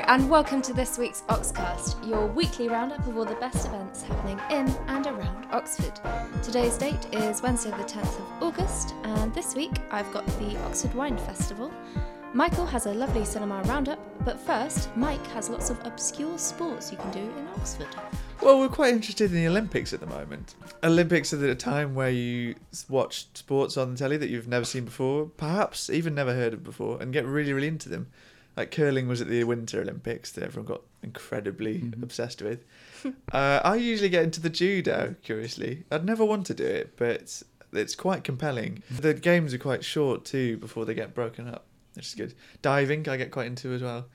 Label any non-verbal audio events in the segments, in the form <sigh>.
and welcome to this week's Oxcast, your weekly roundup of all the best events happening in and around Oxford. Today's date is Wednesday, the 10th of August, and this week I've got the Oxford Wine Festival. Michael has a lovely cinema roundup, but first, Mike has lots of obscure sports you can do in Oxford. Well, we're quite interested in the Olympics at the moment. Olympics are at a time where you watch sports on the telly that you've never seen before, perhaps even never heard of before, and get really, really into them. Like curling was at the Winter Olympics that everyone got incredibly Mhm. obsessed with. uh, I usually get into the judo, curiously. I'd never want to do it, but it's quite compelling. The games are quite short too before they get broken up, which is good. Diving, I get quite into as well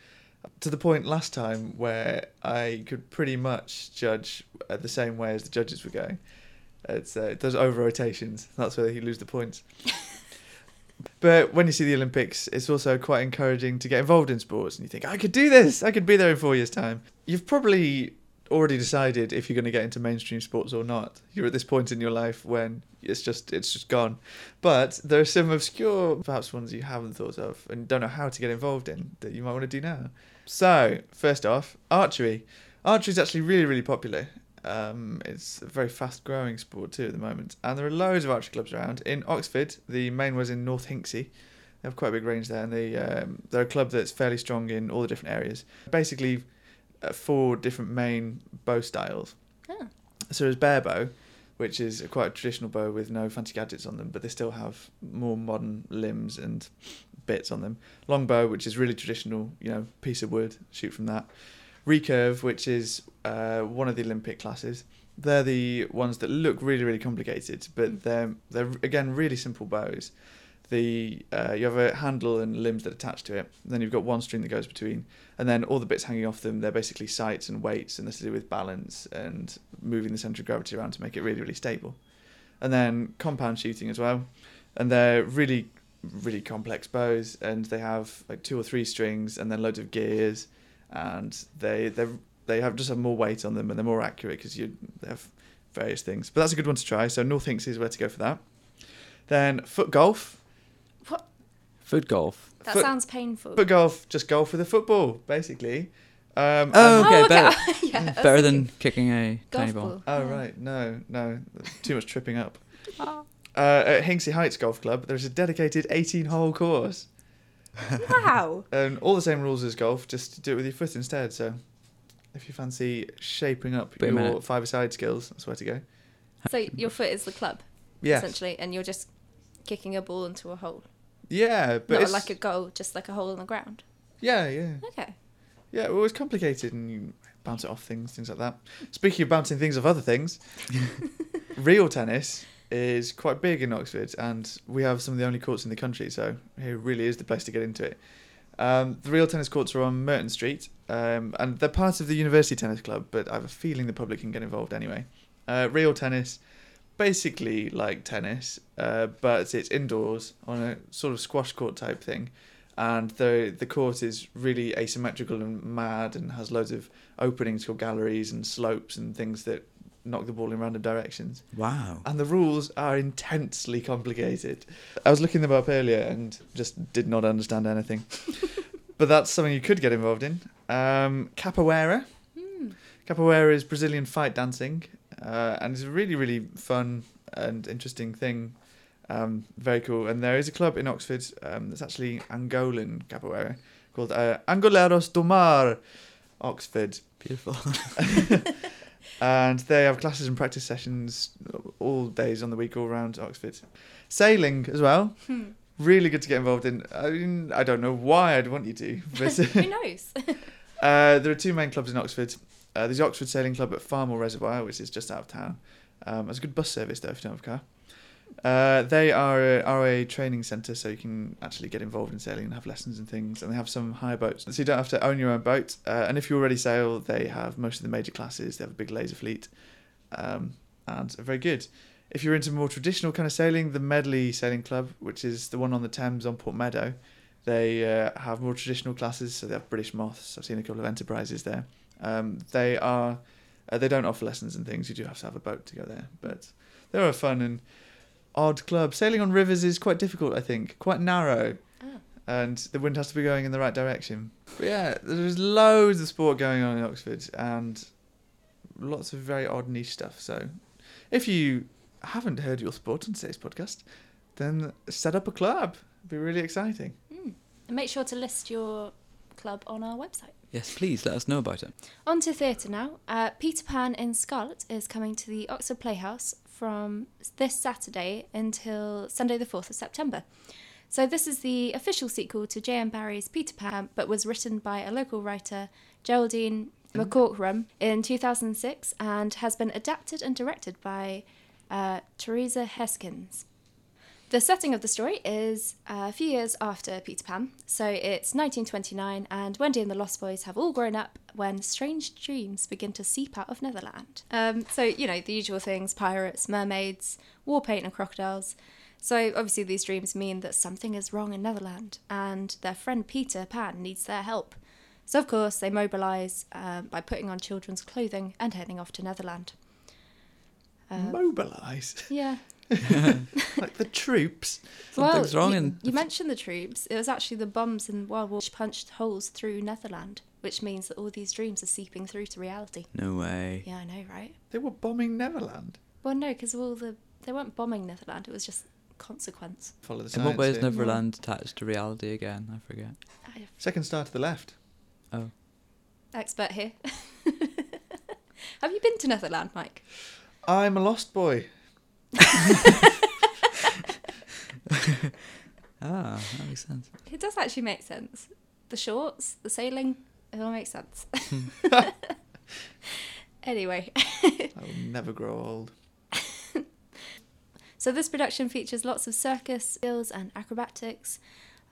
to the point last time where I could pretty much judge uh, the same way as the judges were going. It's uh, those over rotations. That's where you lose the points. <laughs> but when you see the Olympics, it's also quite encouraging to get involved in sports, and you think I could do this. I could be there in four years' time. You've probably already decided if you're going to get into mainstream sports or not. You're at this point in your life when it's just it's just gone. But there are some obscure, perhaps ones you haven't thought of and don't know how to get involved in that you might want to do now. So first off, archery. Archery is actually really really popular. Um, it's a very fast growing sport too at the moment, and there are loads of archery clubs around. In Oxford, the main was in North Hinksey. They have quite a big range there, and they um, they're a club that's fairly strong in all the different areas. Basically, uh, four different main bow styles. Oh. So there's bare bow, which is a quite a traditional bow with no fancy gadgets on them, but they still have more modern limbs and bits on them. Long bow, which is really traditional, you know, piece of wood, shoot from that. Recurve, which is uh, one of the Olympic classes. They're the ones that look really, really complicated, but they're they're again really simple bows. The uh, you have a handle and limbs that attach to it. Then you've got one string that goes between, and then all the bits hanging off them. They're basically sights and weights, and this to do with balance and moving the center of gravity around to make it really, really stable. And then compound shooting as well, and they're really, really complex bows, and they have like two or three strings, and then loads of gears, and they they they have just have more weight on them, and they're more accurate because you they have various things. But that's a good one to try. So North Hinks is where to go for that. Then foot golf. What? Foot golf. That Foot- sounds painful. Foot golf, just golf with a football, basically. Um, Oh, and- okay, <laughs> okay. better. yeah, I was Better thinking than kicking a golf tiny ball. ball. oh Yeah. right, no, no, too much tripping up. Oh. <laughs> Uh, at Hinksey Heights Golf Club, there's a dedicated 18-hole course, Wow. <laughs> and all the same rules as golf, just do it with your foot instead. So, if you fancy shaping up Wait your five-a-side skills, that's where to go. So your foot is the club, Yeah, essentially, and you're just kicking a ball into a hole. yeah, but Not it's like a goal, just like a hole in the ground. yeah, yeah. Okay. Yeah, well, it's complicated and you bounce it off things, things like that. Speaking of bouncing things off other things, <laughs> real tennis is quite big in Oxford and we have some of the only courts in the country, so here really is the place to get into it. Um, the real tennis courts are on Merton Street um, and they're part of the University Tennis Club, but I have a feeling the public can get involved anyway. Uh, real tennis, basically like tennis, uh, but it's indoors on a sort of squash court type thing and the the court is really asymmetrical and mad and has loads of openings called galleries and slopes and things that knock the ball in random directions. Wow. And the rules are intensely complicated. I was looking them up earlier and just did not understand anything. <laughs> but that's something you could get involved in. Um, capoeira. Hmm. Capoeira is Brazilian fight dancing, uh, and it's a really, really fun and interesting thing. Um, very cool. And there is a club in Oxford um, that's actually Angolan capoeira called uh, Angoleiros do Mar, Oxford. Beautiful. <laughs> <laughs> and they have classes and practice sessions all days on the week all around Oxford. Sailing as well. Hmm. Really good to get involved in. I, mean, I don't know why I'd want you to, <laughs> but Who knows? <laughs> uh, there are two main clubs in Oxford. Uh, there's the Oxford Sailing Club at Farmoor Reservoir, which is just out of town. Um, there's a good bus service though if you don't have a car. Uh, they are a, are a training centre, so you can actually get involved in sailing and have lessons and things. And they have some hire boats, so you don't have to own your own boat. Uh, and if you already sail, they have most of the major classes. They have a big laser fleet, um, and are very good. If you're into more traditional kind of sailing, the Medley Sailing Club, which is the one on the Thames on Port Meadow, they uh, have more traditional classes. So they have British Moths. I've seen a couple of enterprises there. Um, they are uh, they don't offer lessons and things. You do have to have a boat to go there, but they're a fun and odd club. Sailing on rivers is quite difficult, I think. Quite narrow. Oh. and the wind has to be going in the right direction. But yeah, there's loads of sport going on in Oxford and lots of very odd niche stuff. So if you haven't heard your sport on today's podcast, then set up a club. It'd be really exciting. Mm. And make sure to list your club on our website. Yes, please let us know about it. On to theatre now. Uh, Peter Pan in Scarlet is coming to the Oxford Playhouse from this Saturday until Sunday, the 4th of September. So, this is the official sequel to J.M. Barrie's Peter Pan, but was written by a local writer, Geraldine McCaughrean, in 2006 and has been adapted and directed by uh, Teresa Heskins. The setting of the story is uh, a few years after Peter Pan, so it's 1929, and Wendy and the Lost Boys have all grown up when strange dreams begin to seep out of Neverland. Um, so, you know, the usual things pirates, mermaids, war paint, and crocodiles. So, obviously, these dreams mean that something is wrong in Neverland, and their friend Peter Pan needs their help. So, of course, they mobilise um, by putting on children's clothing and heading off to Netherland. Um, Mobilise. yeah, <laughs> like the troops. Something's wrong you, in- You mentioned the troops. It was actually the bombs in World War which punched holes through Netherland, which means that all these dreams are seeping through to reality. No way. Yeah, I know, right? They were bombing Neverland. Well, no, because all the they weren't bombing Netherland. It was just consequence. Follow the In what way is here. Neverland attached to reality again? I forget. I, Second star to the left. Oh. expert here. <laughs> Have you been to Netherland, Mike? I'm a lost boy. Ah, that makes sense. It does actually make sense. The shorts, the sailing, it all makes sense. <laughs> anyway, I will never grow old. <laughs> So this production features lots of circus skills and acrobatics.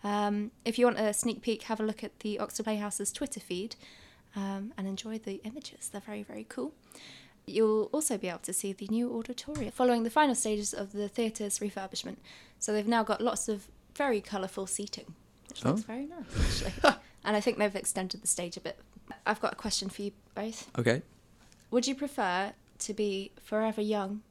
Um, if you want a sneak peek, have a look at the Oxford Playhouse's Twitter feed um, and enjoy the images. They're very, very cool. You'll also be able to see the new auditorium following the final stages of the theatre's refurbishment. So they've now got lots of very colourful seating, which looks Oh. very nice, actually. <laughs> and I think they've extended the stage a bit. I've got a question for you both. Okay. Would you prefer to be forever young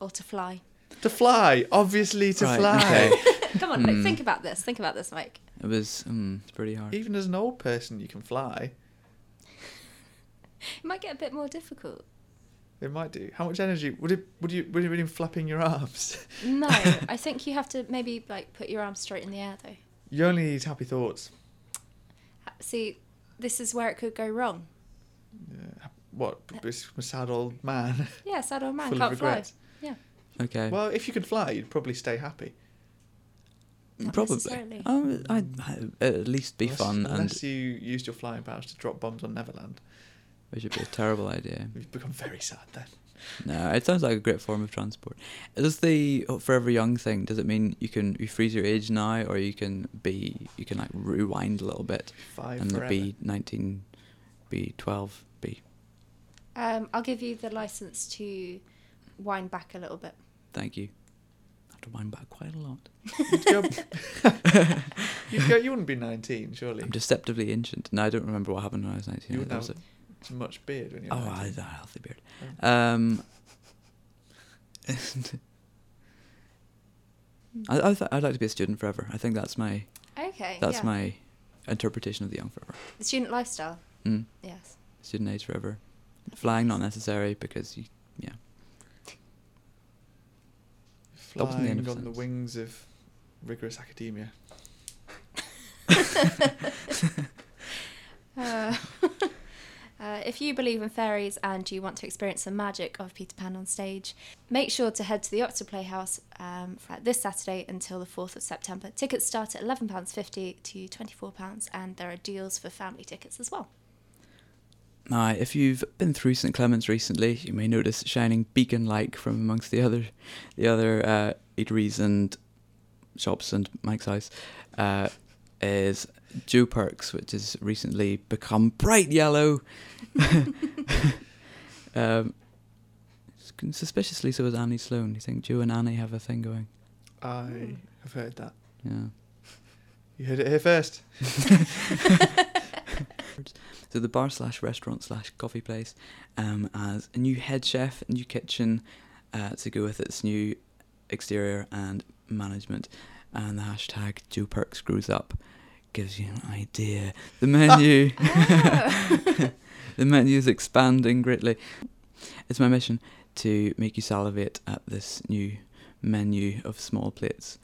or to fly? To fly, obviously to Right, fly. okay. <laughs> Come on, Hmm. think about this. Think about this, Mike. It was. Mm, it's pretty hard. Even as an old person, you can fly. <laughs> It might get a bit more difficult. It might do. How much energy would it? Would you? Would it be flapping your arms? <laughs> No, <laughs> I think you have to maybe like put your arms straight in the air though. You only need happy thoughts. See, this is where it could go wrong. Yeah. What? This sad old man. <laughs> Yeah, sad old man full can't of fly. regrets. Yeah, Okay. Well, if you could fly, you'd probably stay happy. not Probably. necessarily. Um, I'd, I'd at least be Unless- fun, and Unless you used your flying powers to drop bombs on Neverland, which would be a terrible idea. <laughs> you've become very sad then. No, it sounds like a great form of transport. Does the oh, forever young thing? Does it mean you can you freeze your age now, or you can be you can like rewind a little bit Five and forever. be nineteen, be twelve, be? Um, I'll give you the license to wind back a little bit. Thank you. I have to wind back quite a lot. You'd go, <laughs> <laughs> you'd go, you wouldn't be 19, surely. I'm deceptively ancient. No, I don't remember what happened when I was nineteen. You wouldn't That was have it. much beard when you're Oh, I 19. had a healthy beard. Oh. Um, I, I th- I'd like to be a student forever. I think that's my Okay. that's yeah. my interpretation of the young forever. the student lifestyle. Mm. Yes. Student age forever. Flying not necessary because you yeah. That wasn't the end Flying on the wings of rigorous academia. <laughs> <laughs> <laughs> Uh, uh, if you believe in fairies and you want to experience the magic of Peter Pan on stage, make sure to head to the Oxford Playhouse um, this Saturday until the 4th of September. Tickets start at £11.50 to £24, and there are deals for family tickets as well. Now, if you've been through St Clements recently, you may notice shining beacon-like from amongst the other, the other uh, eateries and shops and Mike's house, uh, is Joe Perks, which has recently become bright yellow. <laughs> um, suspiciously, so is Annie Sloan. You think Joe and Annie have a thing going? I have heard that. Yeah. You heard it here first. <laughs> So the bar slash restaurant slash coffee place um, has a new head chef, a new kitchen uh, to go with its new exterior and management, and the hashtag Joe Perks grows up. Gives you an idea. The menu, <laughs> the menu is expanding greatly. It's my mission to make you salivate at this new menu of small plates.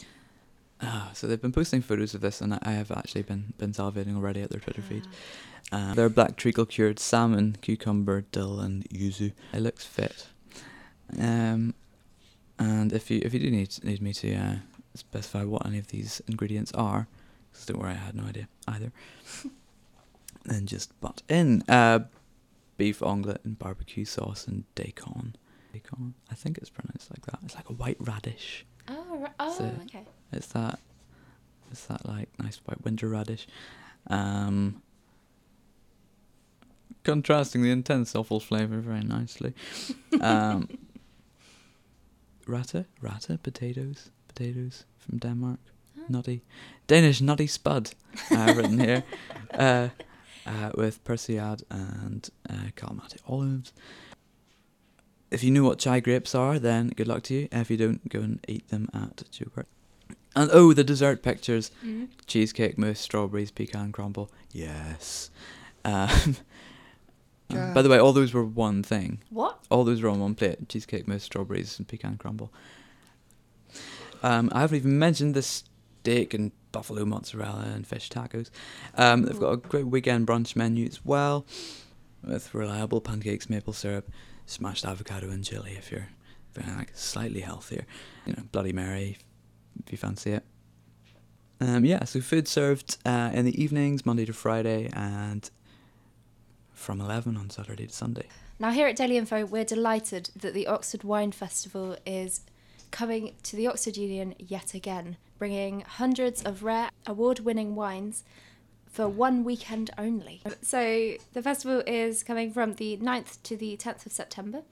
Ah, so they've been posting photos of this, and I I have actually been been salivating already at their Twitter feed. Um, they're black treacle cured salmon, cucumber, dill, and yuzu. It looks fit. Um, and if you if you do need need me to uh, specify what any of these ingredients are, don't worry, I had no idea either. <laughs> then just butt in uh, beef onglet and barbecue sauce and daikon. Daikon, I think it's pronounced like that. It's like a white radish. Oh, ri- oh, So- okay. It's that. It's that like nice white winter radish. Um, contrasting the intense offal flavour very nicely. Um, <laughs> rata, rata, potatoes, potatoes from Denmark, Nutty, Danish nutty spud. Uh, written here, uh, uh, with persillade and uh, Kalamata olives. If you know what chai grapes are, then good luck to you. If you don't, go and eat them at Joghurt. And oh, the dessert pictures Mm. cheesecake mousse, strawberries, pecan crumble. Yes. Um. <laughs> By the way, all those were one thing. What? All those were on one plate: cheesecake mousse, strawberries, and pecan crumble. Um, I haven't even mentioned the steak and buffalo mozzarella and fish tacos. Um, they've got a great weekend brunch menu as well, with reliable pancakes, maple syrup, smashed avocado and chili. If you're feeling like slightly healthier, you know, Bloody Mary, if you fancy it. Um, yeah, so food served uh, in the evenings, Monday to Friday, and from 11 on Saturday to Sunday. Now, here at Daily Info, we're delighted that the Oxford Wine Festival is coming to the Oxford Union yet again, bringing hundreds of rare award winning wines for one weekend only. So, the festival is coming from the 9th to the 10th of September,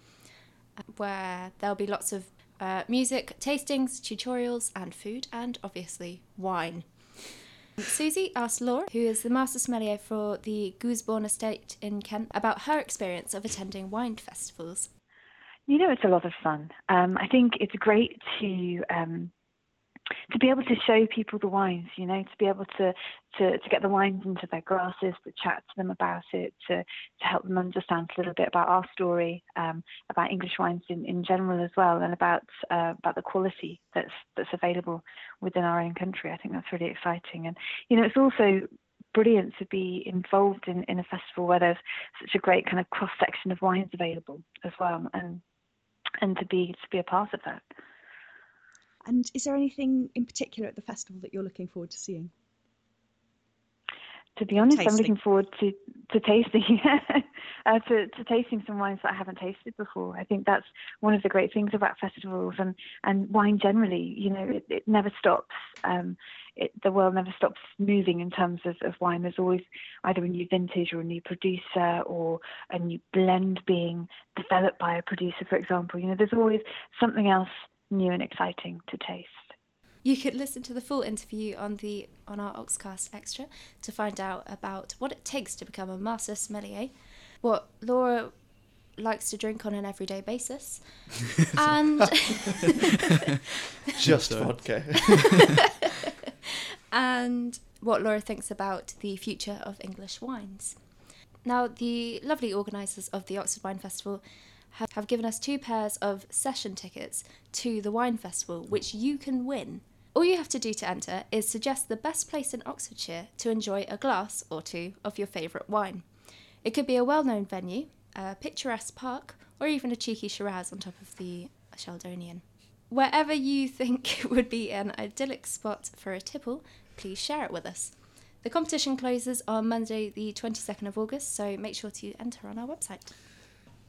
uh, where there'll be lots of uh, music, tastings, tutorials, and food, and obviously wine. Susie asked Laura, who is the master sommelier for the Gusbourne Estate in Kent, about her experience of attending wine festivals. You know, it's a lot of fun. Um, I think it's great to um, to be able to show people the wines. You know, to be able to, to to get the wines into their glasses, to chat to them about it, to to help them understand a little bit about our story, um, about English wines in, in general as well, and about uh, about the quality that's that's available within our own country. I think that's really exciting, and you know, it's also brilliant to be involved in, in a festival where there's such a great kind of cross section of wines available as well, and and to be to be a part of that. And is there anything in particular at the festival that you're looking forward to seeing? To be honest, I'm looking forward to to tasting <laughs> uh, to to tasting some wines that I haven't tasted before. I think that's one of the great things about festivals and and wine generally. You know, it, it never stops. Um, it, the world never stops moving in terms of, of wine. There's always either a new vintage or a new producer or a new blend being developed by a producer, for example. You know, there's always something else new and exciting to taste. You could listen to the full interview on the on our Oxcast Extra to find out about what it takes to become a master sommelier, what Laura likes to drink on an everyday basis, <laughs> and <laughs> Just vodka. <laughs> and what Laura thinks about the future of English wines. Now, the lovely organisers of the Oxford Wine Festival have, given us two pairs of session tickets to the wine festival, which you can win. All you have to do to enter is suggest the best place in Oxfordshire to enjoy a glass or two of your favourite wine. It could be a well known venue, a picturesque park, or even a cheeky Shiraz on top of the Sheldonian. Wherever you think <laughs> would be an idyllic spot for a tipple, please share it with us. The competition closes on Monday, the 22nd of August, so make sure to enter on our website.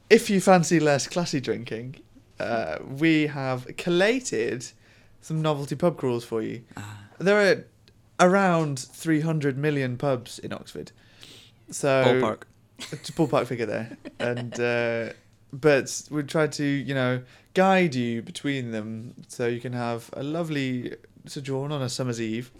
If you fancy less classy drinking, uh, we have collated some novelty pub crawls for you. Ah. There are around 300 million pubs in Oxford. So Ballpark. It's a ballpark figure there, <laughs> and uh, but we tried to you know guide you between them so you can have a lovely sojourn on a summer's eve.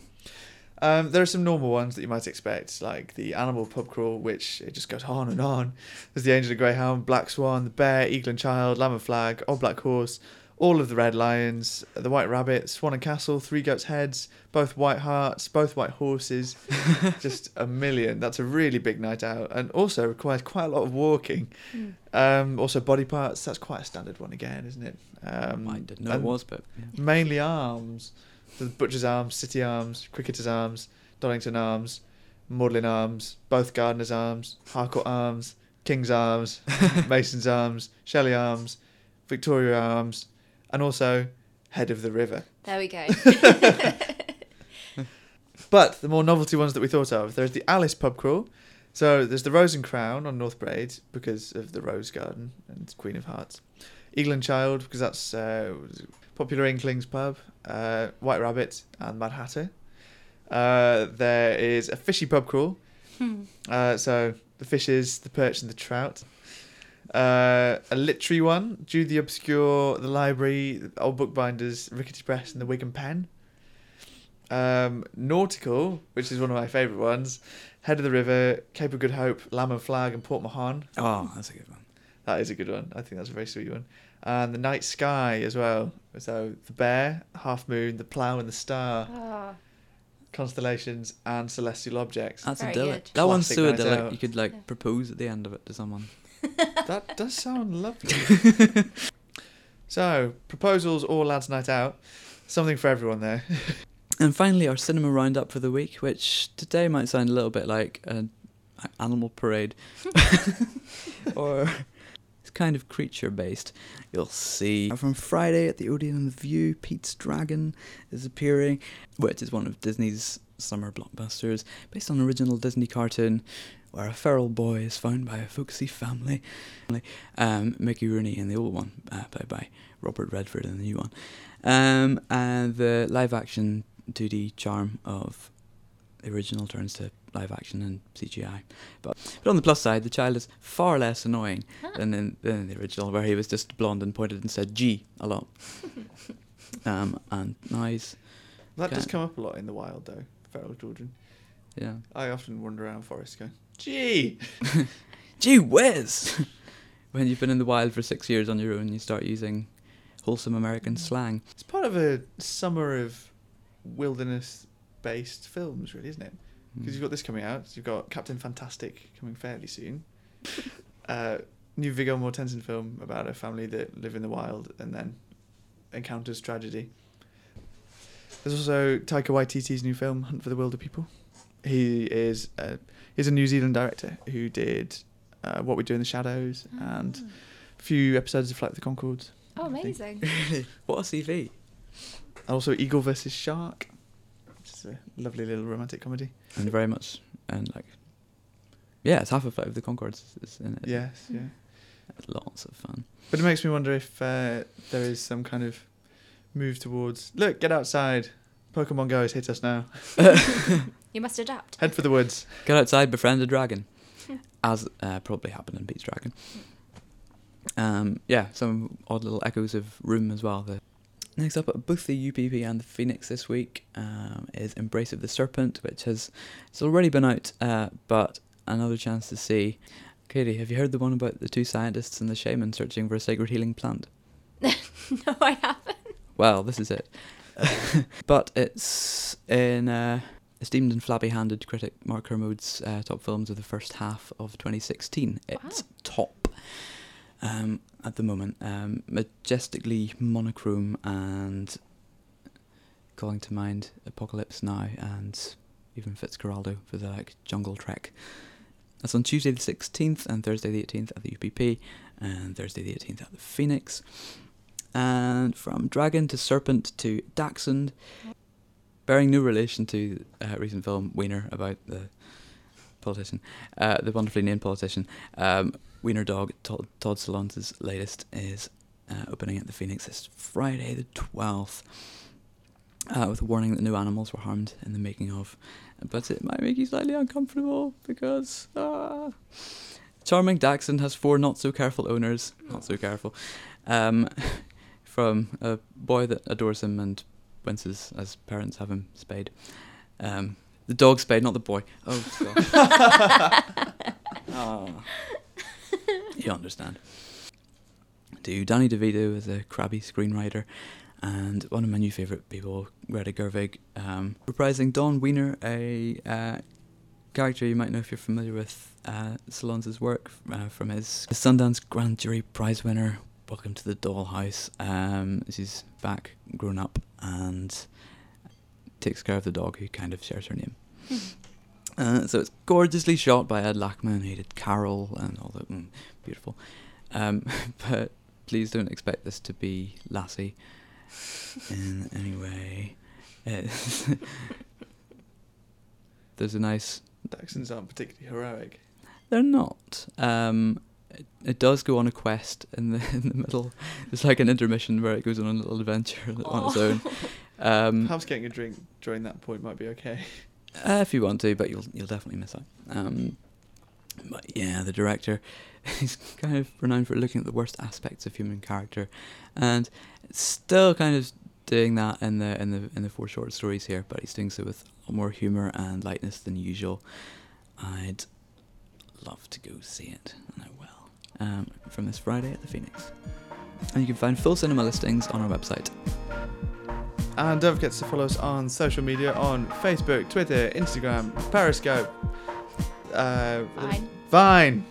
Um, there are some normal ones that you might expect, like the animal pub crawl, which it just goes on and on. There's the Angel and Greyhound, Black Swan, the Bear, Eagle and Child, Lamb and Flag, Old Black Horse, all of the red lions, the white rabbit, swan and castle, three goats' heads, both white hearts, both white horses, <laughs> just a million. That's a really big night out, and also requires quite a lot of walking. Mm. Um, also body parts. That's quite a standard one again, isn't it? Um, I didn't know it was, but yeah. Mainly arms. The butcher's arms, city arms, cricketer's arms, Donnington arms, Magdalen arms, both gardener's arms, Harcourt arms, King's arms, <laughs> Mason's arms, Shelley arms, Victoria arms, and also head of the river. There we go. <laughs> But the more novelty ones that we thought of, there's the Alice pub crawl. So there's the Rose and Crown on North Parade because of the Rose Garden and Queen of Hearts. Eagle and Child because that's uh, popular Inklings pub. Uh, White Rabbit and Mad Hatter. Uh, there is a fishy pub crawl. Hmm. Uh, so the fishes, the perch, and the trout. Uh, a literary one, Jude the Obscure, the Library, the Old Bookbinders, Rickety Press, and the Wig and Pen. Um, nautical, which is one of my favourite ones, Head of the River, Cape of Good Hope, Lamb and Flag, and Port Mahon. Oh, that's a good one. That is a good one. I think that's a very sweet one. And the Night Sky as well. So the Bear, Half Moon, the Plough, and the Star, Ah, constellations, and celestial objects. That's Very idyllic. good. That one's Classic so night idyllic. out. You could like Yeah. propose at the end of it to someone. <laughs> that does sound lovely. <laughs> so, proposals or lads' night out. Something for everyone there. <laughs> And finally, our cinema roundup for the week, which today might sound a little bit like an animal parade, or it's kind of creature based. You'll see from Friday at the Odeon and the View, Pete's Dragon is appearing, which is one of Disney's summer blockbusters, based on an original Disney cartoon. Where a feral boy is found by a folksy family, um, Mickey Rooney in the old one, uh, played by Robert Redford in the new one, um, and the live action 2D charm of the original turns to live action and CGI. But, but on the plus side, the child is far less annoying Huh. than in, than in the original, where he was just blonde and pointed and said G a lot. <laughs> um, and now he's, That does come up a lot in the wild, though. Feral children. yeah. I often wander around forests going, gee! <laughs> Gee whiz! <laughs> when you've been in the wild for six years on your own, you start using wholesome American slang. It's part of a summer of wilderness based films, really, isn't it? Because you've got this coming out. You've got Captain Fantastic coming fairly soon. <laughs> uh, new Viggo Mortensen film about a family that live in the wild and then encounters tragedy. There's also Taika Waititi's new film, Hunt for the Wilderpeople. He is a, he's a New Zealand director who did uh, What We Do in the Shadows and a few episodes of Flight of the Conchords. Oh, amazing. <laughs> what a CV. Also Eagle versus Shark, which is a lovely little romantic comedy. And very much, and like, yeah, it's half of Flight of the Conchords is in it. Yes, yeah. Lots of fun. But it makes me wonder if uh, there is some kind of move towards look, get outside. Pokemon Go has hit us now. <laughs> You must adapt. Head for the woods. Get outside, befriend a dragon, as uh, probably happened in Pete's Dragon. Um, yeah, some odd little echoes of Room as well. The next up, at both the UPP and the Phoenix this week um, is Embrace of the Serpent, which has it's already been out, uh, but another chance to see. Katie, have you heard the one about the two scientists and the shaman searching for a sacred healing plant? <laughs> no, I haven't. Well, this is it. <laughs> but it's in uh, esteemed and flabby-handed critic Mark Kermode's uh, top films of the first half of 2016. It's top um, at the moment. Um, majestically monochrome and calling to mind Apocalypse Now and even Fitzcarraldo for the like jungle trek. That's on Tuesday the 16th and Thursday the 18th at the UPP and Thursday the 18th at the Phoenix. And from Dragon to Serpent to Dachshund, bearing no relation to uh, recent film Wiener about the politician, uh, the wonderfully named politician. Um, Wiener Dog, Todd, Todd latest, is uh, opening at the Phoenix this Friday, the 12th, uh, with a warning that no animals were harmed in the making of. But it might make you slightly uncomfortable because. ah. Charming Dachshund has four not so careful owners. Not so careful. Um, <laughs> from a boy that adores him and winces as parents have him spayed. Um, the dog spayed, not the boy. Oh, gosh. <laughs> Ah. You understand. do. Danny DeVito is a crabby screenwriter, and one of my new favourite people, Greta Gerwig, um, reprising Dawn Wiener, a uh, character you might know if you're familiar with uh, work uh, from his, Sundance Grand Jury Prize winner, Welcome to the Dollhouse. Um, she's back, grown up, and takes care of the dog who kind of shares her name. Uh, so it's gorgeously shot by Ed Lachman, who did Carol and all that. Mm, beautiful. Um, <laughs> but please don't expect this to be Lassie in any way. It's <laughs> There's a nice. Accents aren't particularly heroic. They're not. Um, it, it does go on a quest in the <laughs> in the middle. It's like an intermission where it goes on a little adventure on its own. Um, Perhaps getting a drink during that point might be okay. Uh, if you want to, but you'll you'll definitely miss out. Um, but yeah, the director, <laughs> is kind of renowned for looking at the worst aspects of human character, and still kind of doing that in the in the in the four short stories here. But he's doing so with more humor and lightness than usual. I'd love to go see it, and I will. Um, from this Friday at the Phoenix, and you can find full cinema listings on our website. And don't forget to follow us on social media on Facebook, Twitter, Instagram, Periscope, uh, Fine. Vine.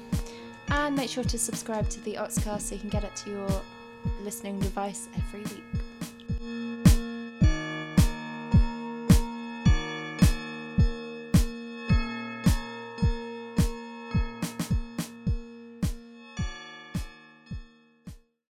And make sure to subscribe to the Oxcast so you can get it to your listening device every week.